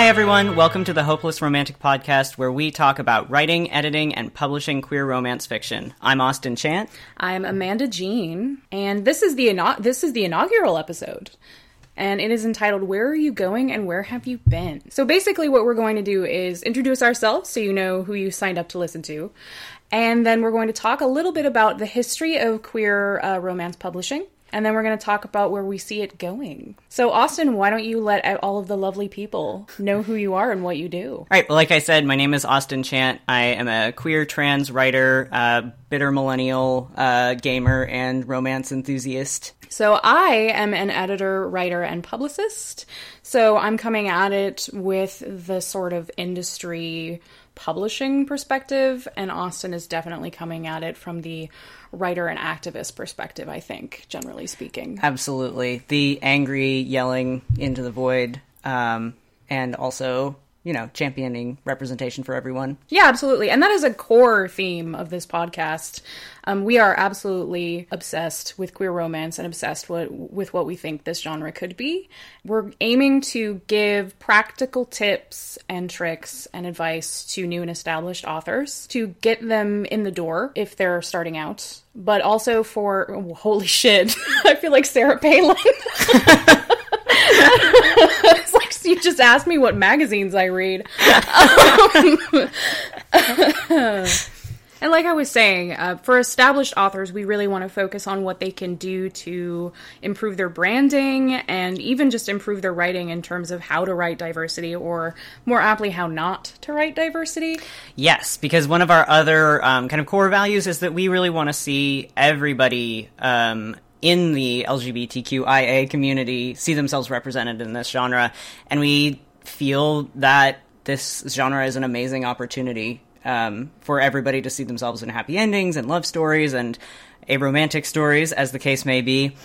Hi, everyone. Welcome to the Hopeless Romantic Podcast, where we talk about writing, editing, and publishing queer romance fiction. I'm Austin Chant. I'm Amanda Jean, and this is the this is the inaugural episode. And it is entitled Where Are You Going and Where Have You Been? So basically what we're going to do is introduce ourselves so you know who you signed up to listen to. And then we're going to talk a little bit about the history of queer uh, romance publishing. And then we're going to talk about where we see it going. So, Austin, why don't you let all of the lovely people know who you are and what you do? All right. Well, like I said, my name is Austin Chant. I am a queer trans writer, uh, bitter millennial uh, gamer, and romance enthusiast. So, I am an editor, writer, and publicist. So, I'm coming at it with the sort of industry publishing perspective, and Austin is definitely coming at it from the writer and activist perspective, I think, generally speaking. Absolutely. The angry yelling into the void, um, and also you know, championing representation for everyone. Yeah, absolutely. And that is a core theme of this podcast. Um, we are absolutely obsessed with queer romance and obsessed with, with what we think this genre could be. We're aiming to give practical tips and tricks and advice to new and established authors to get them in the door if they're starting out, but also for, oh, holy shit, I feel like Sarah Palin. it's like you just asked me what magazines I read. Um, and like I was saying, uh, for established authors, we really want to focus on what they can do to improve their branding and even just improve their writing in terms of how to write diversity, or more aptly, how not to write diversity. Yes, because one of our other um, kind of core values is that we really want to see everybody. Um, in the LGBTQIA community see themselves represented in this genre, and we feel that this genre is an amazing opportunity um, for everybody to see themselves in happy endings and love stories and aromantic stories, as the case may be.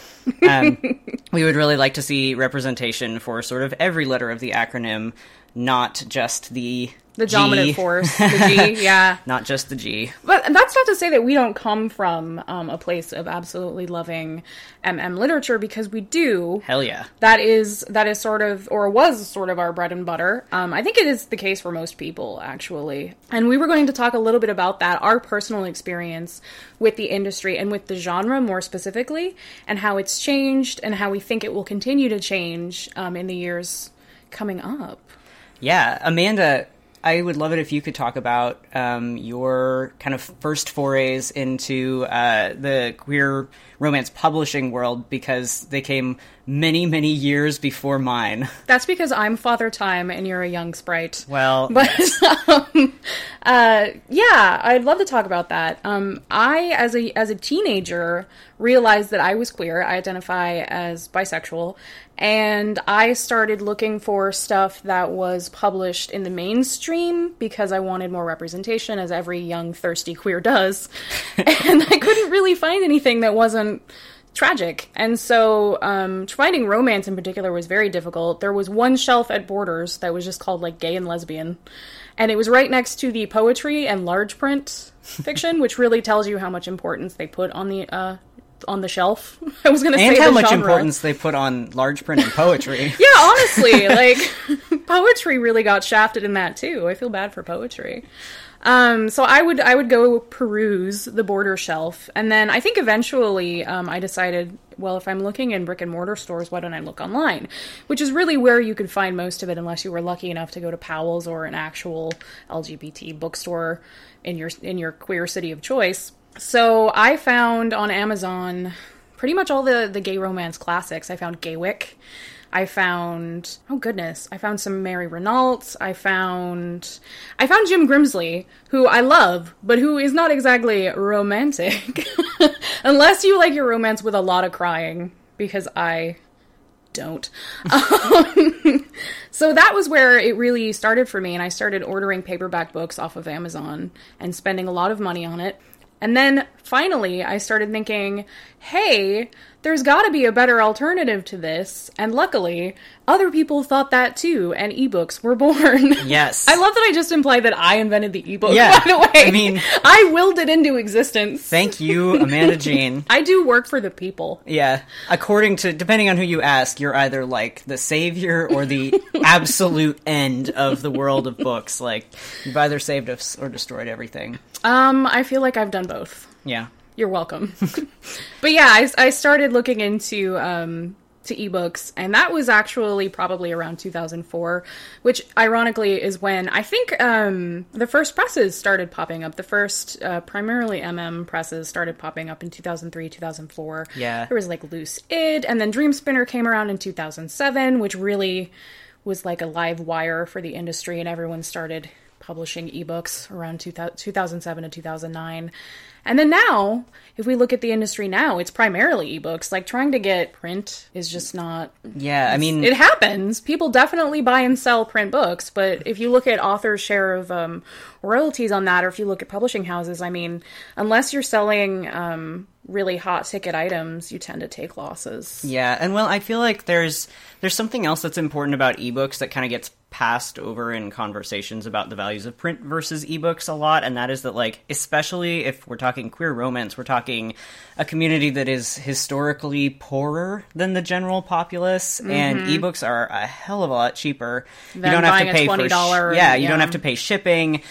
Um, we would really like to see representation for sort of every letter of the acronym, not just the the dominant G. force, the G, yeah. not just the G. But that's not to say that we don't come from um, a place of absolutely loving MM literature because we do. Hell yeah. That is that is sort of or was sort of our bread and butter. Um, I think it is the case for most people actually. And we were going to talk a little bit about that, our personal experience with the industry and with the genre more specifically, and how it's changed and how we think it will continue to change um, in the years coming up. Yeah, Amanda, I would love it if you could talk about um, your kind of first forays into uh, the queer romance publishing world because they came many, many years before mine. That's because I'm Father Time and you're a young sprite. Well, but um, uh, yeah, I'd love to talk about that. Um, I, as a as a teenager, realized that I was queer. I identify as bisexual, and I started looking for stuff that was published in the mainstream because I wanted more representation, as every young thirsty queer does. and I couldn't really find anything that wasn't tragic. And so um, finding romance in particular was very difficult. There was one shelf at Borders that was just called like gay and lesbian. And it was right next to the poetry and large print fiction, which really tells you how much importance they put on the uh, on the shelf. I was going to say and how much genre. importance they put on large print and poetry. yeah, honestly, like poetry really got shafted in that too. I feel bad for poetry. Um, so I would I would go peruse the border shelf, and then I think eventually um, I decided, well, if I'm looking in brick and mortar stores, why don't I look online? Which is really where you could find most of it, unless you were lucky enough to go to Powell's or an actual LGBT bookstore in your in your queer city of choice. So I found on Amazon pretty much all the the gay romance classics. I found Gaywyck. I found oh goodness, I found some Mary Renault. I found I found Jim Grimsley, who I love, but who is not exactly romantic, unless you like your romance with a lot of crying, because I don't. Um, so that was where it really started for me, and I started ordering paperback books off of Amazon and spending a lot of money on it. And then finally, I started thinking, hey, there's got to be a better alternative to this. And luckily, other people thought that too, and ebooks were born. Yes. I love that I just implied that I invented the ebook, Yeah, by the way. I mean- I willed it into existence. Thank you, Amanda Jean. I do work for the people. Yeah. According to, depending on who you ask, you're either like the savior or the absolute end of the world of books. Like, you've either saved us or destroyed everything. Um, I feel like I've done both. Yeah. You're welcome. but yeah, I, I started looking into um, to ebooks, and that was actually probably around 2004, which ironically is when I think um, the first presses started popping up. The first uh, primarily MM presses started popping up in 2003, 2004. Yeah. there was like Loose Id, and then Dreamspinner came around in 2007, which really was like a live wire for the industry, and everyone started publishing ebooks around 2000, 2007 to 2009. And then now, if we look at the industry now, it's primarily ebooks. Like trying to get print is just not. Yeah. I mean, It happens. People definitely buy and sell print books, but if you look at authors' share of um, royalties on that, or if you look at publishing houses, I mean, unless you're selling um, really hot ticket items, you tend to take losses. Yeah, and well, I feel like there's there's something else that's important about ebooks that kind of gets passed over in conversations about the values of print versus ebooks a lot, and that is that like especially if we're talking queer romance, we're talking a community that is historically poorer than the general populace, and ebooks are a hell of a lot cheaper. Mm-hmm. Than buying a for sh- $20 yeah, you don't have to pay shipping.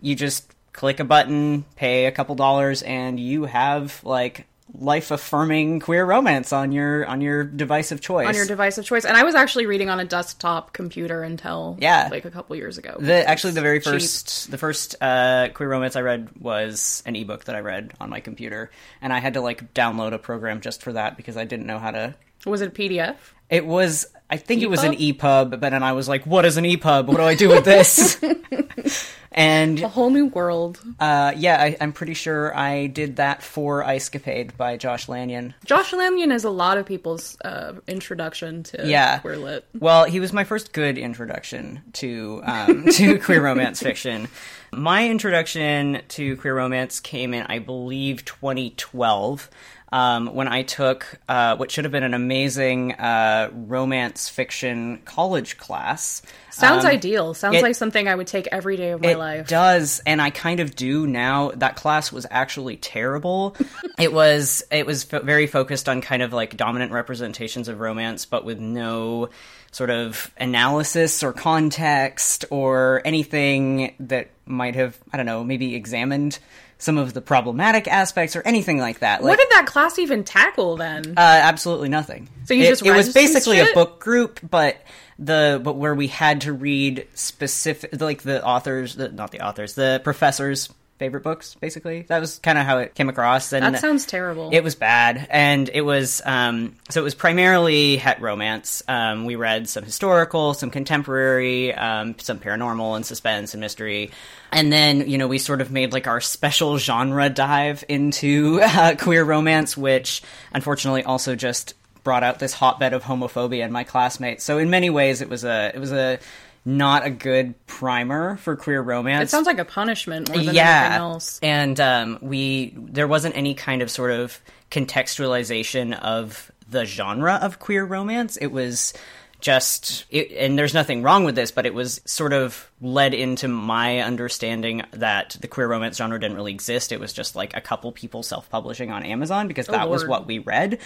You just click a button, pay a couple dollars, and you have like life affirming queer romance on your on your device of choice. On your device of choice, and I was actually reading on a desktop computer until Yeah. like a couple years ago. the actually the very Cheap. first the first uh, queer romance I read was an ebook that I read on my computer, and I had to like download a program just for that because I didn't know how to. was it a PDF? It was I think it was an EPUB? But then I was like, "What is an EPUB? What do I do with this?" and A whole new world. uh, yeah, I, I'm pretty sure I did that for Icecapade by Josh Lanyon. Josh Lanyon is a lot of people's uh, introduction to Yeah. queer lit. Well, he was my first good introduction to um, to queer romance fiction. My introduction to queer romance came in, I believe, 2012. Um, when I took uh, what should have been an amazing uh, romance fiction college class. Sounds Um, ideal. Sounds it- like something I would take every day of my life. it life. does, and I kind of do now. That class was actually terrible. it was it was fo- very focused on kind of like dominant representations of romance, but with no sort of analysis or context or anything that might have I don't know maybe examined some of the problematic aspects or anything like that. Like, what did that class even tackle then? uh, absolutely nothing. So you it, just it was basically a book group, but the but where we had to read specific like the authors, the, not the authors, the professors' favorite books. Basically, that was kind of how it came across. And that sounds terrible. it was bad, and it was um, so it was primarily het romance. Um, we read some historical, some contemporary, um, some paranormal and suspense and mystery, and then you know we sort of made like our special genre dive into uh, queer romance, which unfortunately also just brought out this hotbed of homophobia in my classmates. So in many ways, it was a it was a not a good primer for queer romance. It sounds like a punishment more than anything yeah. else. and um, we there wasn't any kind of sort of contextualization of the genre of queer romance. It was just it, and there's nothing wrong with this but it was sort of led into my understanding that the queer romance genre didn't really exist. It was just like a couple people self-publishing on amazon because that was what we read.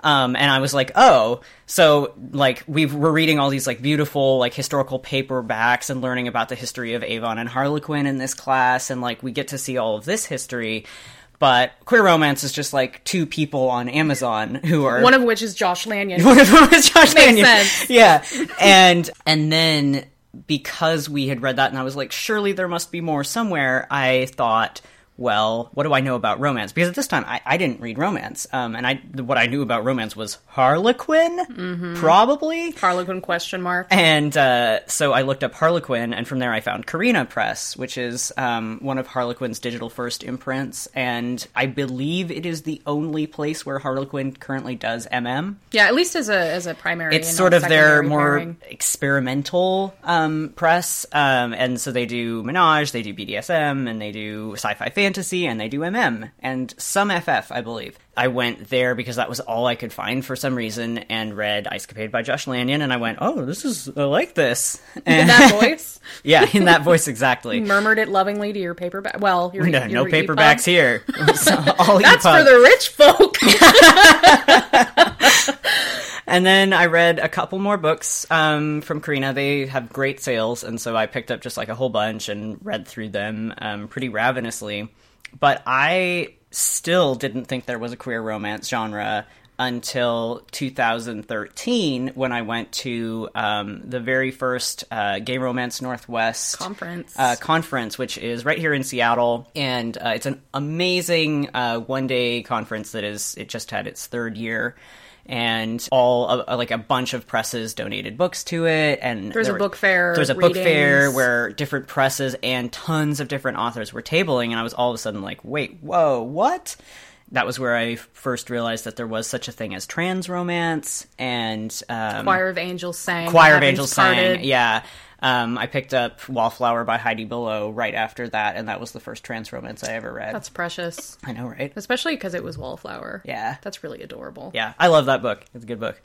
Um, and i was like oh so like we were reading all these like beautiful like historical paperbacks and learning about the history of avon and harlequin in this class and like we get to see all of this history but queer romance is just like two people on amazon who are One of which is Josh Lanyon. one of them was Josh Makes Lanyon. sense. Yeah, and and then because we had read that, and I was like, surely there must be more somewhere. I thought, well, what do I know about romance? Because at this time, I, I didn't read romance, um, and I what I knew about romance was Harlequin, Mm-hmm. probably. Harlequin question mark. And uh, so I looked up Harlequin, and from there I found Carina Press, which is um, one of Harlequin's digital first imprints, and I believe it is the only place where Harlequin currently does MM Yeah, at least as a as a primary. it's sort of their more pairing. experimental um, press, um, and so they do Menage, they do BDSM, and they do sci-fi fantasy fantasy and they do MM and some FF, I believe. I went there because that was all I could find for some reason and read Icecapade by Josh Lanyon and I went, oh, this is, I like this. In And that voice, yeah, in that voice exactly. murmured it lovingly to your paperback. Well, your, No, your no paperbacks EPUB. here. That's EPUB. for the rich folk. And then I read a couple more books um, from Carina. They have great sales, and so I picked up just like a whole bunch and read through them um, pretty ravenously. But I still didn't think there was a queer romance genre until 2013 when I went to um, the very first uh, Gay Romance Northwest Conference. uh, conference, which is right here in Seattle, and uh, it's an amazing uh, one-day conference that is. It just had its third year, and all uh, like a bunch of presses donated books to it, and There's there a were- book fair, There's a book fair where different presses and tons of different authors were tabling, and I was all of a sudden like, wait, whoa, what? That was where I first realized that there was such a thing as trans romance, and um, Choir of Angels sang. Choir of Angels sang. Yeah. Um, I picked up Wallflower by Heidi Belleau right after that, and that was the first trans romance I ever read. That's precious. I know, right? Especially because it was Wallflower. Yeah. That's really adorable. Yeah, I love that book. It's a good book.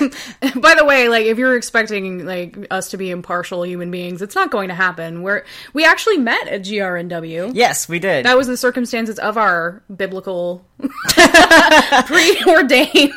By the way, like if you're expecting like us to be impartial human beings, it's not going to happen. We're we actually met at GRNW. Yes, we did. That was the circumstances of our biblical preordained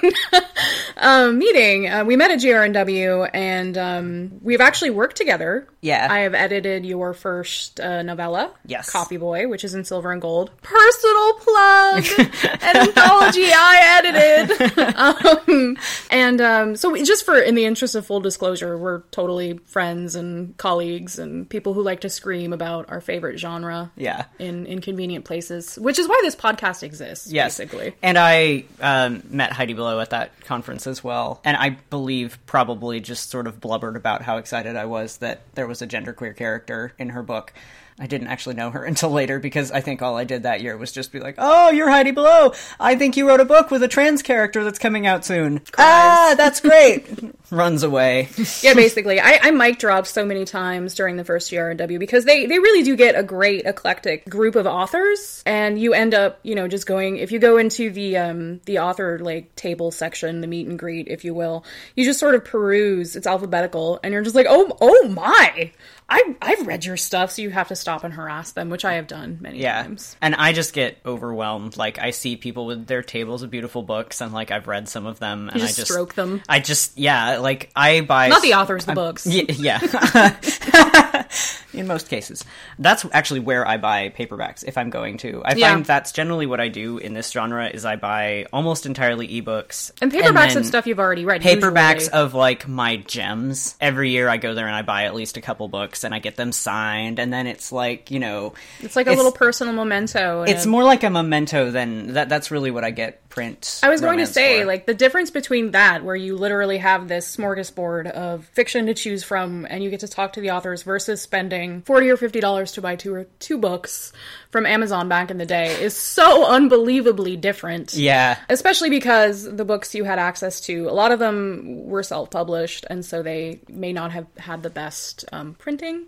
um, meeting. Uh, we met at GRNW, and um, we've actually worked together. Yeah. I have edited your first uh, novella, Yes. Copy Boy, which is in silver and gold. Personal plug, an anthology I edited. um, and um, so, we, just for in the interest of full disclosure, we're totally friends and colleagues and people who like to scream about our favorite genre yeah. in inconvenient places, which is why this podcast exists. Yes. basically. And I um, met Heidi Belleau at that conference as well. And I believe probably just sort of blubbered about how excited I was that there was a genderqueer character in her book. I didn't actually know her until later because I think all I did that year was just be like, "Oh, you're Heidi Belleau. I think you wrote a book with a trans character that's coming out soon." Ah, that's great. Runs away. Yeah, basically, I, I mic dropped so many times during the first year at W because they they really do get a great eclectic group of authors, and you end up you know just going if you go into the um the author like table section, the meet and greet, if you will, you just sort of peruse. It's alphabetical, and you're just like, oh oh my. I, I've read your stuff, so you have to stop and harass them, which I have done many Yeah. times. And I just get overwhelmed. Like I see people with their tables of beautiful books and like I've read some of them and just I just stroke them. I just yeah, like I buy Not the authors, the books. Y- yeah. In most cases. That's actually where I buy paperbacks if I'm going to. I Yeah. find that's generally what I do in this genre is I buy almost entirely ebooks. And paperbacks of stuff you've already read. Paperbacks usually. of like my gems. Every year I go there and I buy at least a couple books and I get them signed and then it's like, you know, It's like a little personal memento. it's a- more like a memento than that that's really what I get print. I was going to say, for. like, the difference between that, where you literally have this smorgasbord of fiction to choose from and you get to talk to the authors, versus spending 40 or $50 to buy two or two books from Amazon back in the day, is so unbelievably different. Yeah. Especially because the books you had access to, a lot of them were self published, and so they may not have had the best um, printing.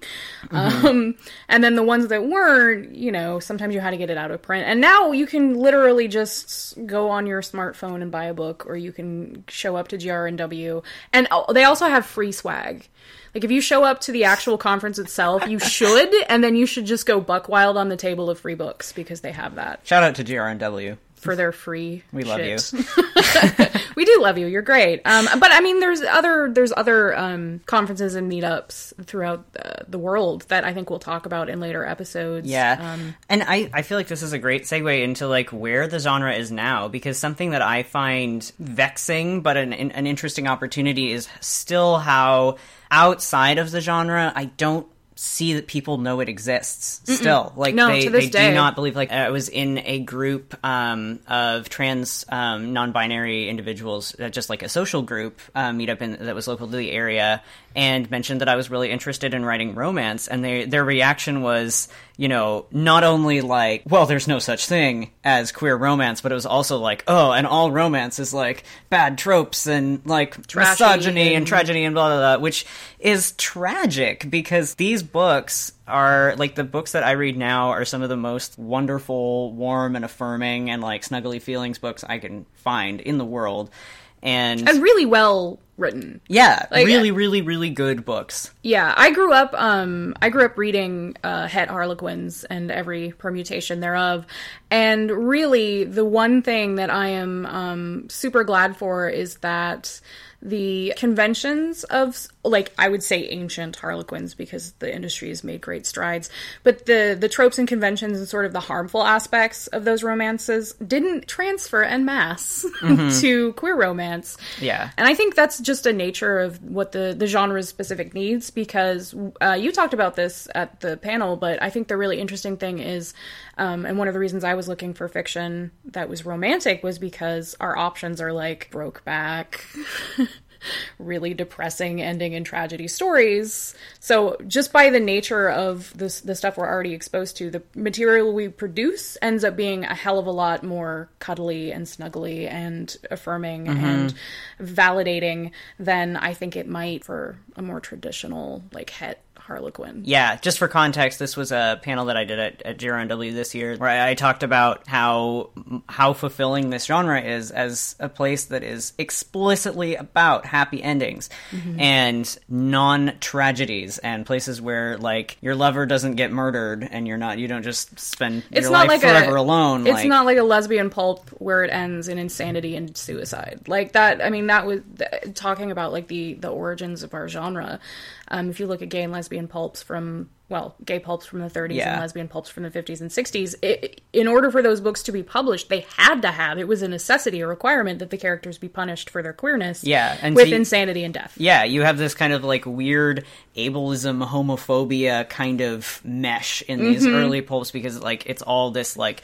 Um, and then the ones that weren't, you know, sometimes you had to get it out of print. And now you can literally just go on your smartphone and buy a book, or you can show up to GRNW. And oh, they also have free swag. Like if you show up to the actual conference itself, you should, and then you should just go buck wild on the table of free books because they have that Shout out to GRNW. For their free. We love you. we do love you. You're great. Um, but I mean, there's other there's other um, conferences and meetups throughout uh, the world that I think we'll talk about in later episodes. Yeah. Um, and I, I feel like this is a great segue into like where the genre is now because something that I find vexing but an, an interesting opportunity is still how outside of the genre I don't see that people know it exists still. Like No, they, they do not believe like I was in a group um, of trans um, non-binary individuals uh, just like a social group uh, meetup in, that was local to the area and mentioned that I was really interested in writing romance. And they, their reaction was you know, not only like, well, there's no such thing as queer romance, but it was also like, oh, and all romance is like bad tropes and like misogyny and and- tragedy and blah, blah, blah, which is tragic because these books are like the books that I read now are some of the most wonderful, warm, and affirming and like snuggly feelings books I can find in the world. And, and really well written. yeah, like- really, really, really good books. Yeah, I grew up. Um, I grew up reading uh, Het Harlequins and every permutation thereof, and really, the one thing that I am um, super glad for is that the conventions of like I would say ancient Harlequins because the industry has made great strides, but the the tropes and conventions and sort of the harmful aspects of those romances didn't transfer en masse to queer romance. Yeah. And I think that's just a nature of what the, the genre's specific needs because uh, you talked about this at the panel, but I think the really interesting thing is, um, and one of the reasons I was looking for fiction that was romantic was because our options are like Brokeback. Really depressing ending and tragedy stories. So just by the nature of this, the stuff we're already exposed to, the material we produce ends up being a hell of a lot more cuddly and snuggly and affirming mm-hmm. and validating than I think it might for a more traditional like het Harlequin. Yeah, just for context, this was a panel that I did at, at GRNW this year, where I, I talked about how how fulfilling this genre is as a place that is explicitly about happy endings Mm-hmm. and non tragedies, and places where like your lover doesn't get murdered and you're not you don't just spend It's your not life like forever a alone. It's like, not like a lesbian pulp where it ends in insanity and suicide. Like that. I mean, that was th- talking about like the the origins of our genre. Um, if you look at gay and lesbian pulps from well, gay pulps from the 30s Yeah. and lesbian pulps from the 50s and 60s, it, in order for those books to be published, they had to have it was a necessity, a requirement that the characters be punished for their queerness. Yeah, and with so you- insanity and death. Yeah, you have this kind of like weird ableism, homophobia kind of mesh in these Mm-hmm. early pulps because like it's all this like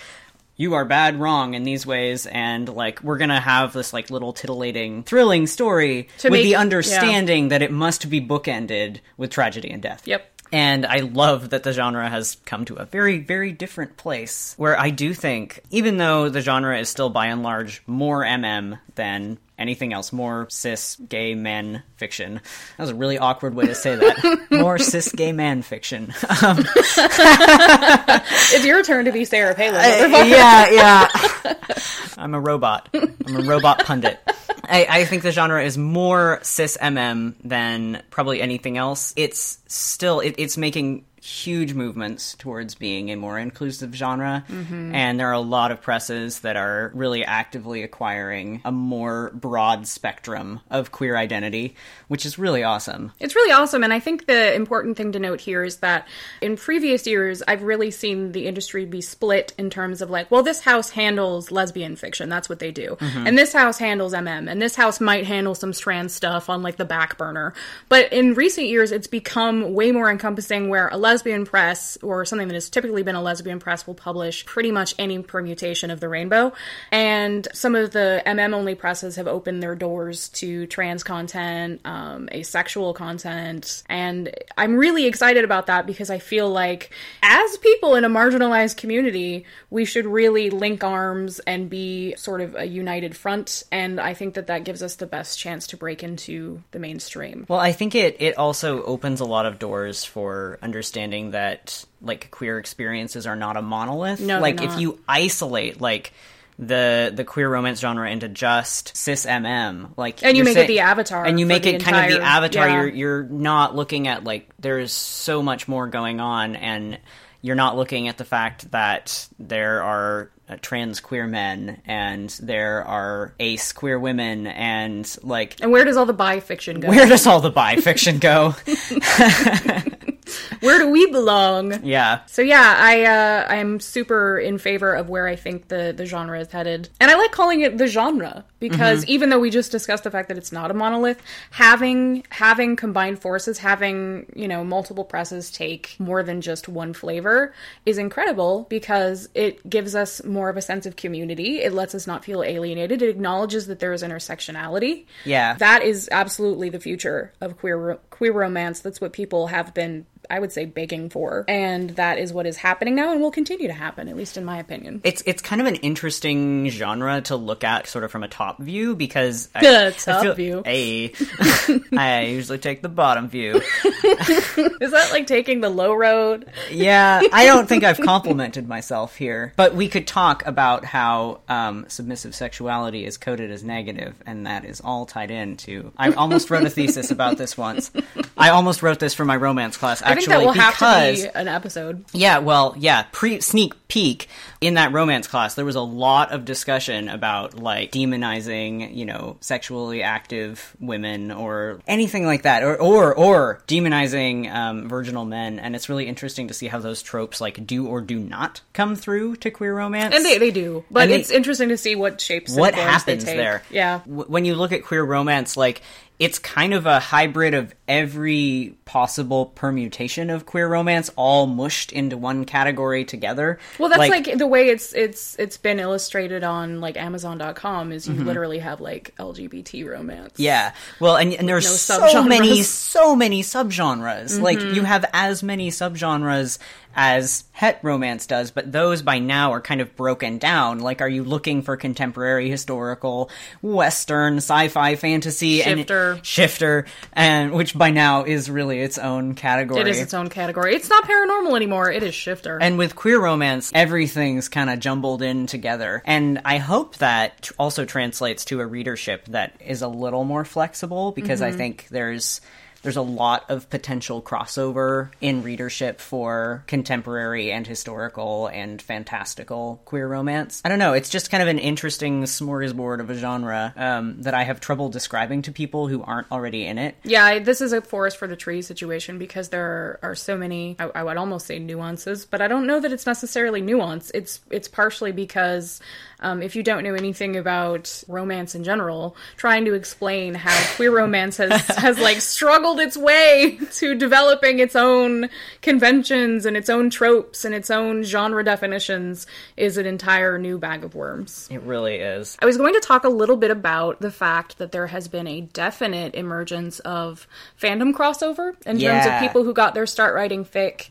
you are bad wrong in these ways and like we're gonna have this like little titillating thrilling story To with make- the yeah. understanding that it must be bookended with tragedy and death Yep. and I love that the genre has come to a very, very different place where I do think, even though the genre is still by and large more MM than anything else, more cis gay men fiction. That was a really awkward way to say that. more cis gay man fiction. Um, It's your turn to be Sarah Palin. motherfucker. yeah, yeah. I'm a robot. I'm a robot pundit. I, I think the genre is more cis MM than probably anything else. It's still it, it's making huge movements towards being a more inclusive genre, and there are a lot of presses that are really actively acquiring a more broad spectrum of queer identity, which is really awesome. It's really awesome. And I think the important thing to note here is that in previous years, I've really seen the industry be split in terms of like, well, this house handles lesbian fiction. That's what they do. And this house handles MM. And this house might handle some trans stuff on like the back burner. But in recent years, it's become way more encompassing where a lesbian press or something that has typically been a lesbian press will publish pretty much any permutation of the rainbow. And some of the MM only presses have opened their doors to trans content, um, asexual content. And I'm really excited about that because I feel like as people in a marginalized community, we should really link arms and be sort of a united front. And I think that that gives us the best chance to break into the mainstream. Well, I think it it also opens a lot of doors for understanding that like queer experiences are not a monolith. No, like if you isolate like the the queer romance genre into just cis MM, like And you make it the avatar and you make it kind of the avatar. yeah. You're you're not looking at like there's so much more going on, and you're not looking at the fact that there are uh, trans queer men and there are ace queer women and like And where does all the bi fiction go? where does all the bi fiction go? Where do we belong? yeah. So yeah, I uh, I'm super in favor of where I think the the genre is headed, and I like calling it the genre because even though we just discussed the fact that it's not a monolith, having having combined forces, having you know multiple presses take more than just one flavor is incredible because it gives us more of a sense of community. It lets us not feel alienated. It acknowledges that there is intersectionality. Yeah. that is absolutely the future of queer queer romance. That's what people have been I would say begging for, and that is what is happening now, and will continue to happen, at least in my opinion. It's it's kind of an interesting genre to look at, sort of from a top view, because I, top I view. A, I usually take the bottom view. is that like taking the low road? yeah, I don't think I've complimented myself here, but we could talk about how um, submissive sexuality is coded as negative, and that is all tied into. I almost wrote a thesis about this once. I almost wrote this for my romance class. Actually, I think that will because, have to be an episode. Yeah, well, yeah. Pre sneak peek in that romance class, there was a lot of discussion about like demonizing, you know, sexually active women or anything like that, or or or demonizing um, virginal men, and it's really interesting to see how those tropes like do or do not come through to queer romance. And they, they do, but and it's they, interesting to see what shapes what happens there. Yeah, w- when you look at queer romance, like it's kind of a hybrid of every possible permutation of queer romance all mushed into one category together. Well, that's like, like the way it's it's it's been illustrated on like amazon.com is you mm-hmm. literally have like LGBT romance. Yeah. Well, and, and there's no so many so many subgenres. Mm-hmm. Like you have as many subgenres as het romance does, but those by now are kind of broken down. Like, are you looking for contemporary, historical, western, sci-fi, fantasy, shifter, and shifter, and which by now is really its own category. It is its own category. It's not paranormal anymore. It is shifter. And with queer romance, everything's kind of jumbled in together. And I hope that also translates to a readership that is a little more flexible because mm-hmm. I think there's there's a lot of potential crossover in readership for contemporary and historical and fantastical queer romance. I don't know, it's just kind of an interesting smorgasbord of a genre um, that I have trouble describing to people who aren't already in it. Yeah, this is a forest for the trees situation because there are, so many, I, I would almost say nuances, but I don't know that it's necessarily nuance. It's it's partially because um, if you don't know anything about romance in general, trying to explain how queer romance has has like struggled its way to developing its own conventions and its own tropes and its own genre definitions is an entire new bag of worms. It really is. I was going to talk a little bit about the fact that there has been a definite emergence of fandom crossover in yeah. terms of people who got their start writing fic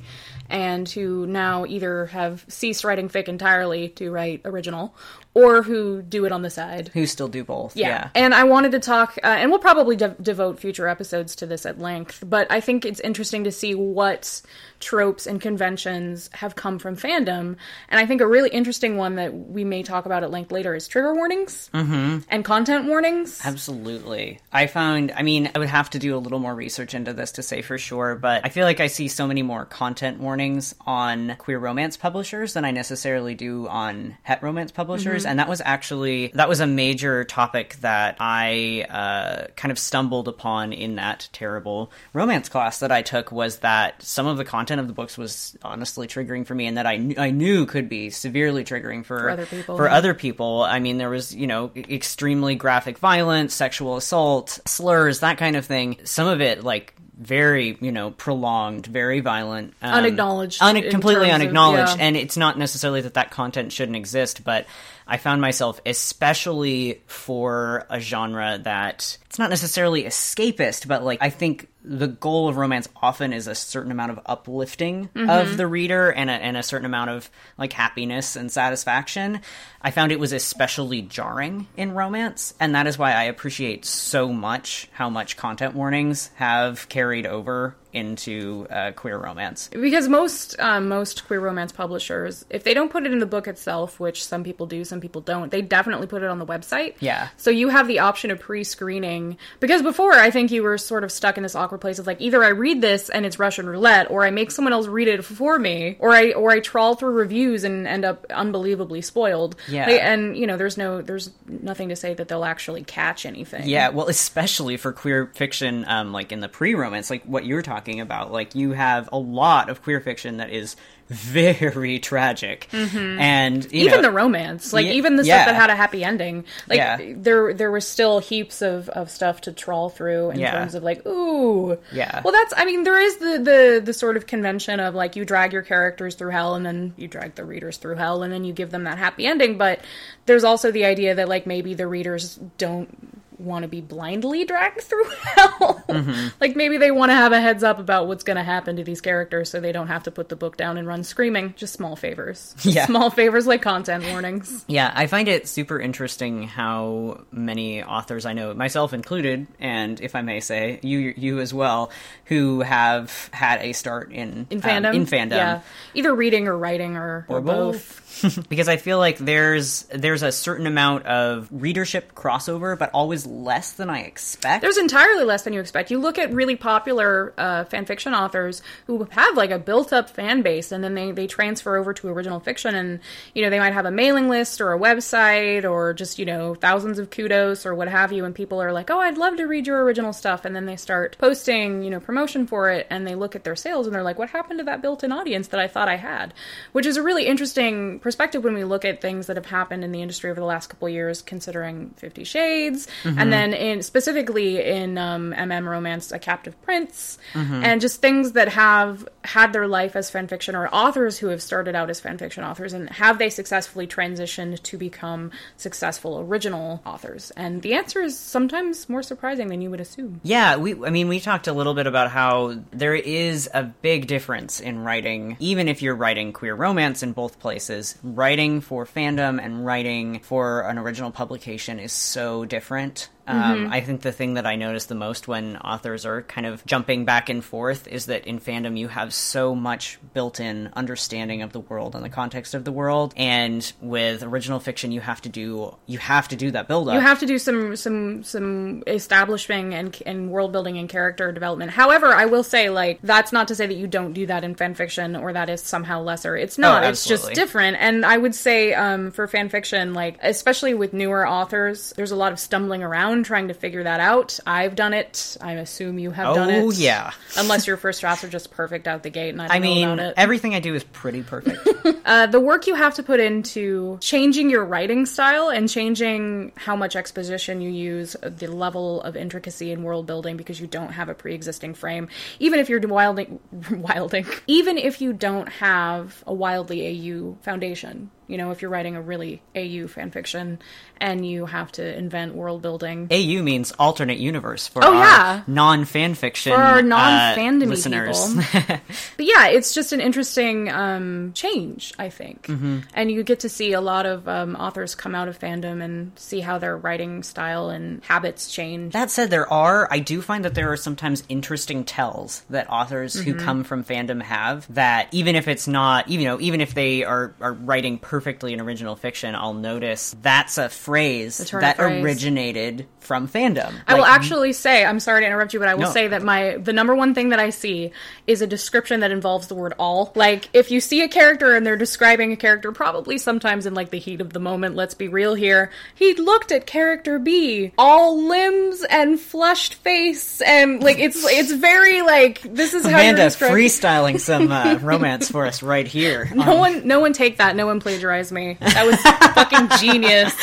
and who now either have ceased writing fic entirely to write original or who do it on the side. Who still do both. Yeah. yeah. And I wanted to talk, uh, and we'll probably de- devote future episodes to this at length, but I think it's interesting to see what tropes and conventions have come from fandom. And I think a really interesting one that we may talk about at length later is trigger warnings mm-hmm. and content warnings. Absolutely. I found, I mean, I would have to do a little more research into this to say for sure, but I feel like I see so many more content warnings on queer romance publishers than I necessarily do on het romance publishers. Mm-hmm. And that was actually, that was a major topic that I uh, kind of stumbled upon in that terrible romance class that I took was that some of the content content of the books was honestly triggering for me, and that I kn- I knew could be severely triggering for, for other people. For other people, I mean, there was you know extremely graphic violence, sexual assault, slurs, that kind of thing. Some of it like very you know prolonged very violent um, unacknowledged un- completely unacknowledged of, yeah. and it's not necessarily that that content shouldn't exist but i found myself especially for a genre that it's not necessarily escapist but like i think the goal of romance often is a certain amount of uplifting mm-hmm. of the reader and a, and a certain amount of like happiness and satisfaction. I found it was especially jarring in romance, and that is why I appreciate so much how much content warnings have carried over into uh, queer romance because most um, most queer romance publishers if they don't put it in the book itself which some people do some people don't they definitely put it on the website yeah so you have the option of pre-screening because before i think you were sort of stuck in this awkward place of like either i read this and it's russian roulette or i make someone else read it for me or i or i trawl through reviews and end up unbelievably spoiled. Yeah. And you know there's no there's nothing to say that they'll actually catch anything. Yeah well especially for queer fiction um like in the pre-romance like what you're talking about. Like you have a lot of queer fiction that is very tragic, mm-hmm. and even know, the romance, like even the yeah. stuff that had a happy ending, like yeah. there there was still heaps of, of stuff to trawl through in terms of like ooh yeah. Well, that's I mean there is the the the sort of convention of like you drag your characters through hell and then you drag the readers through hell and then you give them that happy ending, but there's also the idea that like maybe the readers don't want to be blindly dragged through hell. Mm-hmm. like maybe they want to have a heads up about what's going to happen to these characters so they don't have to put the book down and run screaming. Just small favors. Yeah. Small favors like content warnings. Yeah, I find it super interesting how many authors I know, myself included, and if I may say, you you as well, who have had a start in in fandom. Um, in fandom. Yeah. Either reading or writing or, or, or both. both. because I feel like there's there's a certain amount of readership crossover, but always less than I expect. There's entirely less than you expect. You look at really popular uh, fan fiction authors who have like a built up fan base, and then they they transfer over to original fiction, and you know they might have a mailing list or a website or just you know thousands of kudos or what have you, and people are like, oh, I'd love to read your original stuff, and then they start posting you know promotion for it, and they look at their sales and they're like, what happened to that built-in audience that I thought I had, which is a really interesting perspective when we look at things that have happened in the industry over the last couple years, considering Fifty Shades, mm-hmm. And then in specifically in um, MM romance, A Captive Prince, mm-hmm. and just things that have had their life as fan fiction or authors who have started out as fan fiction authors, and have they successfully transitioned to become successful original authors? And the answer is sometimes more surprising than you would assume. Yeah, we. I mean, we talked a little bit about how there is a big difference in writing, even if you're writing queer romance in both places writing for fandom and writing for an original publication is so different um, mm-hmm. I think the thing that I notice the most when authors are kind of jumping back and forth is that in fandom you have so much built-in understanding of the world and the context of the world, and with original fiction you have to do you have to do that build-up. You have to do some some some establishing and and world building and character development. However, I will say like that's not to say that you don't do that in fan fiction or that is somehow lesser. It's not. Oh, it's just different. And I would say um, for fan fiction, like especially with newer authors, there's a lot of stumbling around trying to figure that out. I've done it. I assume you have oh, done it. Oh yeah. Unless your first drafts are just perfect out the gate, and I, I mean, everything I do is pretty perfect. uh, the work you have to put into changing your writing style and changing how much exposition you use, uh, the level of intricacy in world building because you don't have a pre-existing frame. Even if you're wilding, wilding, even if you don't have a wildly AU foundation you know, if you're writing a really AU fan fiction and you have to invent world building. AU means alternate universe for oh, yeah. non fan fiction for our non fandom uh, listeners. but yeah, it's just an interesting um, change, I think, mm-hmm. and you get to see a lot of um, authors come out of fandom and see how their writing style and habits change. That said, there are I do find that there are sometimes interesting tells that authors mm-hmm. who come from fandom have that even if it's not, you know, even if they are are writing perfect perfectly in original fiction, I'll notice that's a phrase that phrase. originated from fandom. I like, will actually say, I'm sorry to interrupt you, but I will no. say that my the number one thing that I see is a description that involves the word all. Like if you see a character and they're describing a character, probably sometimes in like the heat of the moment, let's be real here, he looked at character B, all limbs and flushed face, and like it's it's very like this is Amanda how you're freestyling some uh, romance for us right here. No um, one, no one take that. No one plagiarize me. That was fucking genius.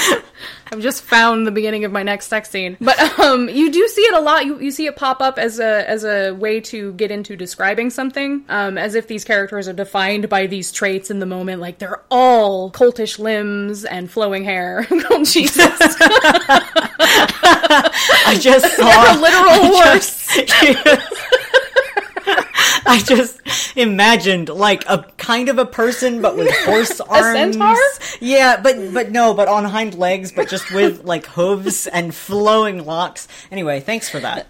I've just found the beginning of my next sex scene. But um, you do see it a lot. You, you see it pop up as a as a way to get into describing something, um, as if these characters are defined by these traits in the moment. Like they're all cultish limbs and flowing hair. oh Jesus! I just saw a literal horse. I just imagined like a kind of a person, but with horse arms. centaur? Yeah, but but no, but on hind legs, but just with like hooves and flowing locks. Anyway, thanks for that.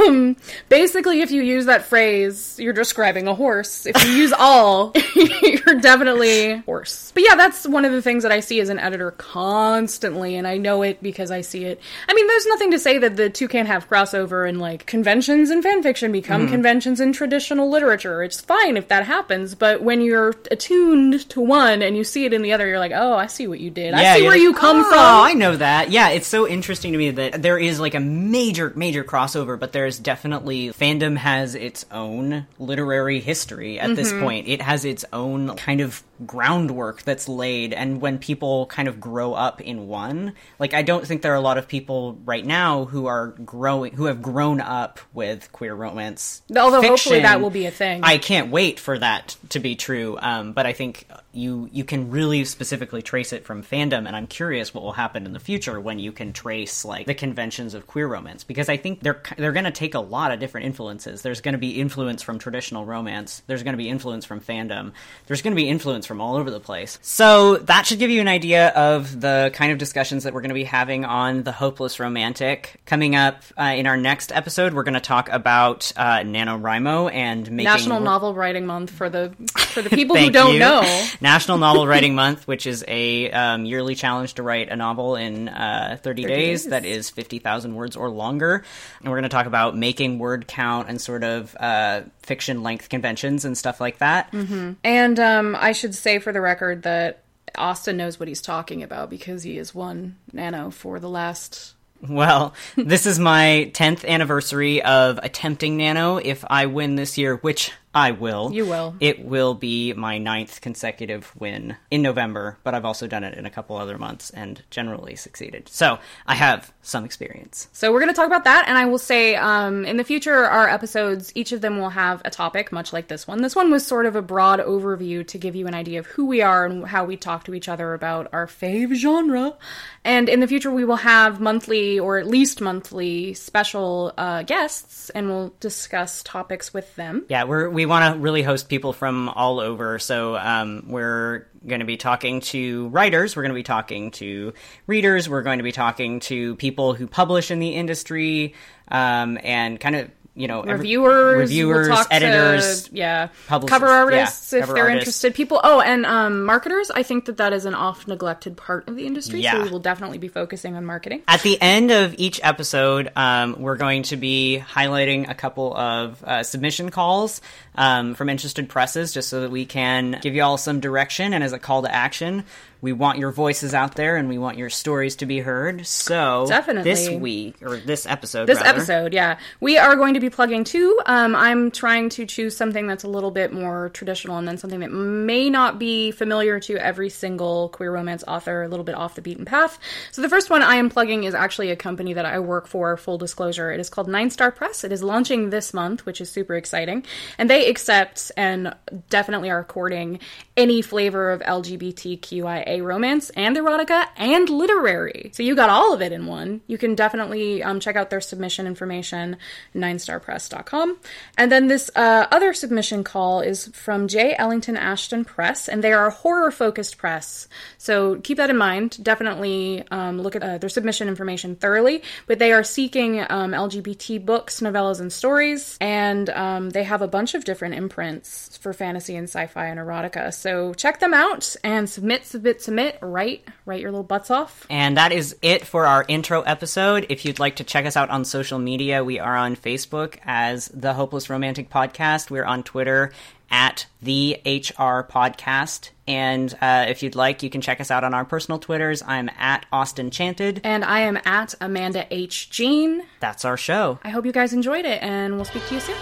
Um, basically, if you use that phrase, you're describing a horse. If you use all, you're definitely horse. But yeah, that's one of the things that I see as an editor constantly, and I know it because I see it. I mean, there's nothing to say that the two can't have crossover and like conventions and fanfiction become mm. conventions in traditional literature. It's fine if that happens, but when you're attuned to one and you see it in the other, you're like, oh, I see what you did. Yeah, I see where like, you come oh, from. I know that. Yeah, it's so interesting to me that there is like a major, major crossover, but there's definitely fandom has its own literary history at mm-hmm. this point. It has its own kind of groundwork that's laid and when people kind of grow up in one like i don't think there are a lot of people right now who are growing who have grown up with queer romance although fiction. hopefully that will be a thing. I can't wait for that to be true. Um, but I think you you can really specifically trace it from fandom, and I'm curious what will happen in the future when you can trace like the conventions of queer romance because I think they're they're going to take a lot of different influences. There's going to be influence from traditional romance. There's going to be influence from fandom. There's going to be influence from all over the place. So that should give you an idea of the kind of discussions that we're going to be having on the hopeless romantic. Coming up uh, in our next episode, we're going to talk about uh, NaNoWriMo and making National Novel Writing Month for the for the people who don't you. know. National Novel Writing Month, which is a um, yearly challenge to write a novel in uh, 30, 30 days, days. that is 50,000 words or longer. And we're going to talk about making word count and sort of uh, fiction length conventions and stuff like that. And um, I should say for the record that Austin knows what he's talking about because he has won Nano for the last. Well, this is my 10th anniversary of attempting Nano. If I win this year, which I will, You will. it will be my ninth consecutive win in November, but I've also done it in a couple other months and generally succeeded. So I have some experience. So we're going to talk about that, and I will say um, in the future, our episodes, each of them will have a topic, much like this one. This one was sort of a broad overview to give you an idea of who we are and how we talk to each other about our fave genre. And in the future, we will have monthly or at least monthly special uh, guests, and we'll discuss topics with them. Yeah, we're we want to really host people from all over. So um, we're going to be talking to writers. We're going to be talking to readers. We're going to be talking to people who publish in the industry, um, and kind of you know every- reviewers, reviewers, we'll talk to- editors. yeah, cover artists yeah, if cover they're artists. interested. People, oh, and um, marketers. I think that that is an oft neglected part of the industry. Yeah. So we will definitely be focusing on marketing. At the end of each episode, um, we're going to be highlighting a couple of uh, submission calls um, from interested presses, just so that we can give you all some direction. And as a call to action, we want your voices out there, and we want your stories to be heard. So Definitely. this week or this episode, This rather, episode, yeah, we are going to be plugging too. Um, I'm trying to choose something that's a little bit more traditional, and then something that may not be familiar to every single queer romance author, a little bit off the beaten path. So the first one I am plugging is actually a company that I work for. Full disclosure, it is called NineStar Press. It is launching this month, which is super exciting, and they accept and definitely are courting any flavor of LGBTQIA romance and erotica and literary. So you got all of it in one. You can definitely um, check out their submission information, ninestarpress.com. And then this uh, other submission call is from J. Ellington Ashton Press, and they are a horror focused press. So keep that in mind. Definitely um, look at uh, their submission information thoroughly. But they are seeking um, LGBT books, novellas, and stories, and um, they have a bunch of different imprints for fantasy and sci-fi and erotica. So check them out and submit, submit, submit. Write, write your little butts off. And that is it for our intro episode. If you'd like to check us out on social media, we are on Facebook as the Hopeless Romantic Podcast. We're on Twitter at the HR Podcast. And uh, if you'd like, you can check us out on our personal Twitters. I'm at Austin Chanted. And I am at Amanda H. Jean. That's our show. I hope you guys enjoyed it, and we'll speak to you soon.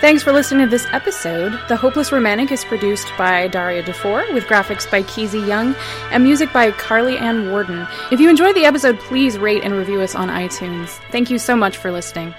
Thanks for listening to this episode. The Hopeless Romantic is produced by Daria DeFore with graphics by Keezy Young and music by Carly Ann Worden. If you enjoyed the episode, please rate and review us on iTunes. Thank you so much for listening.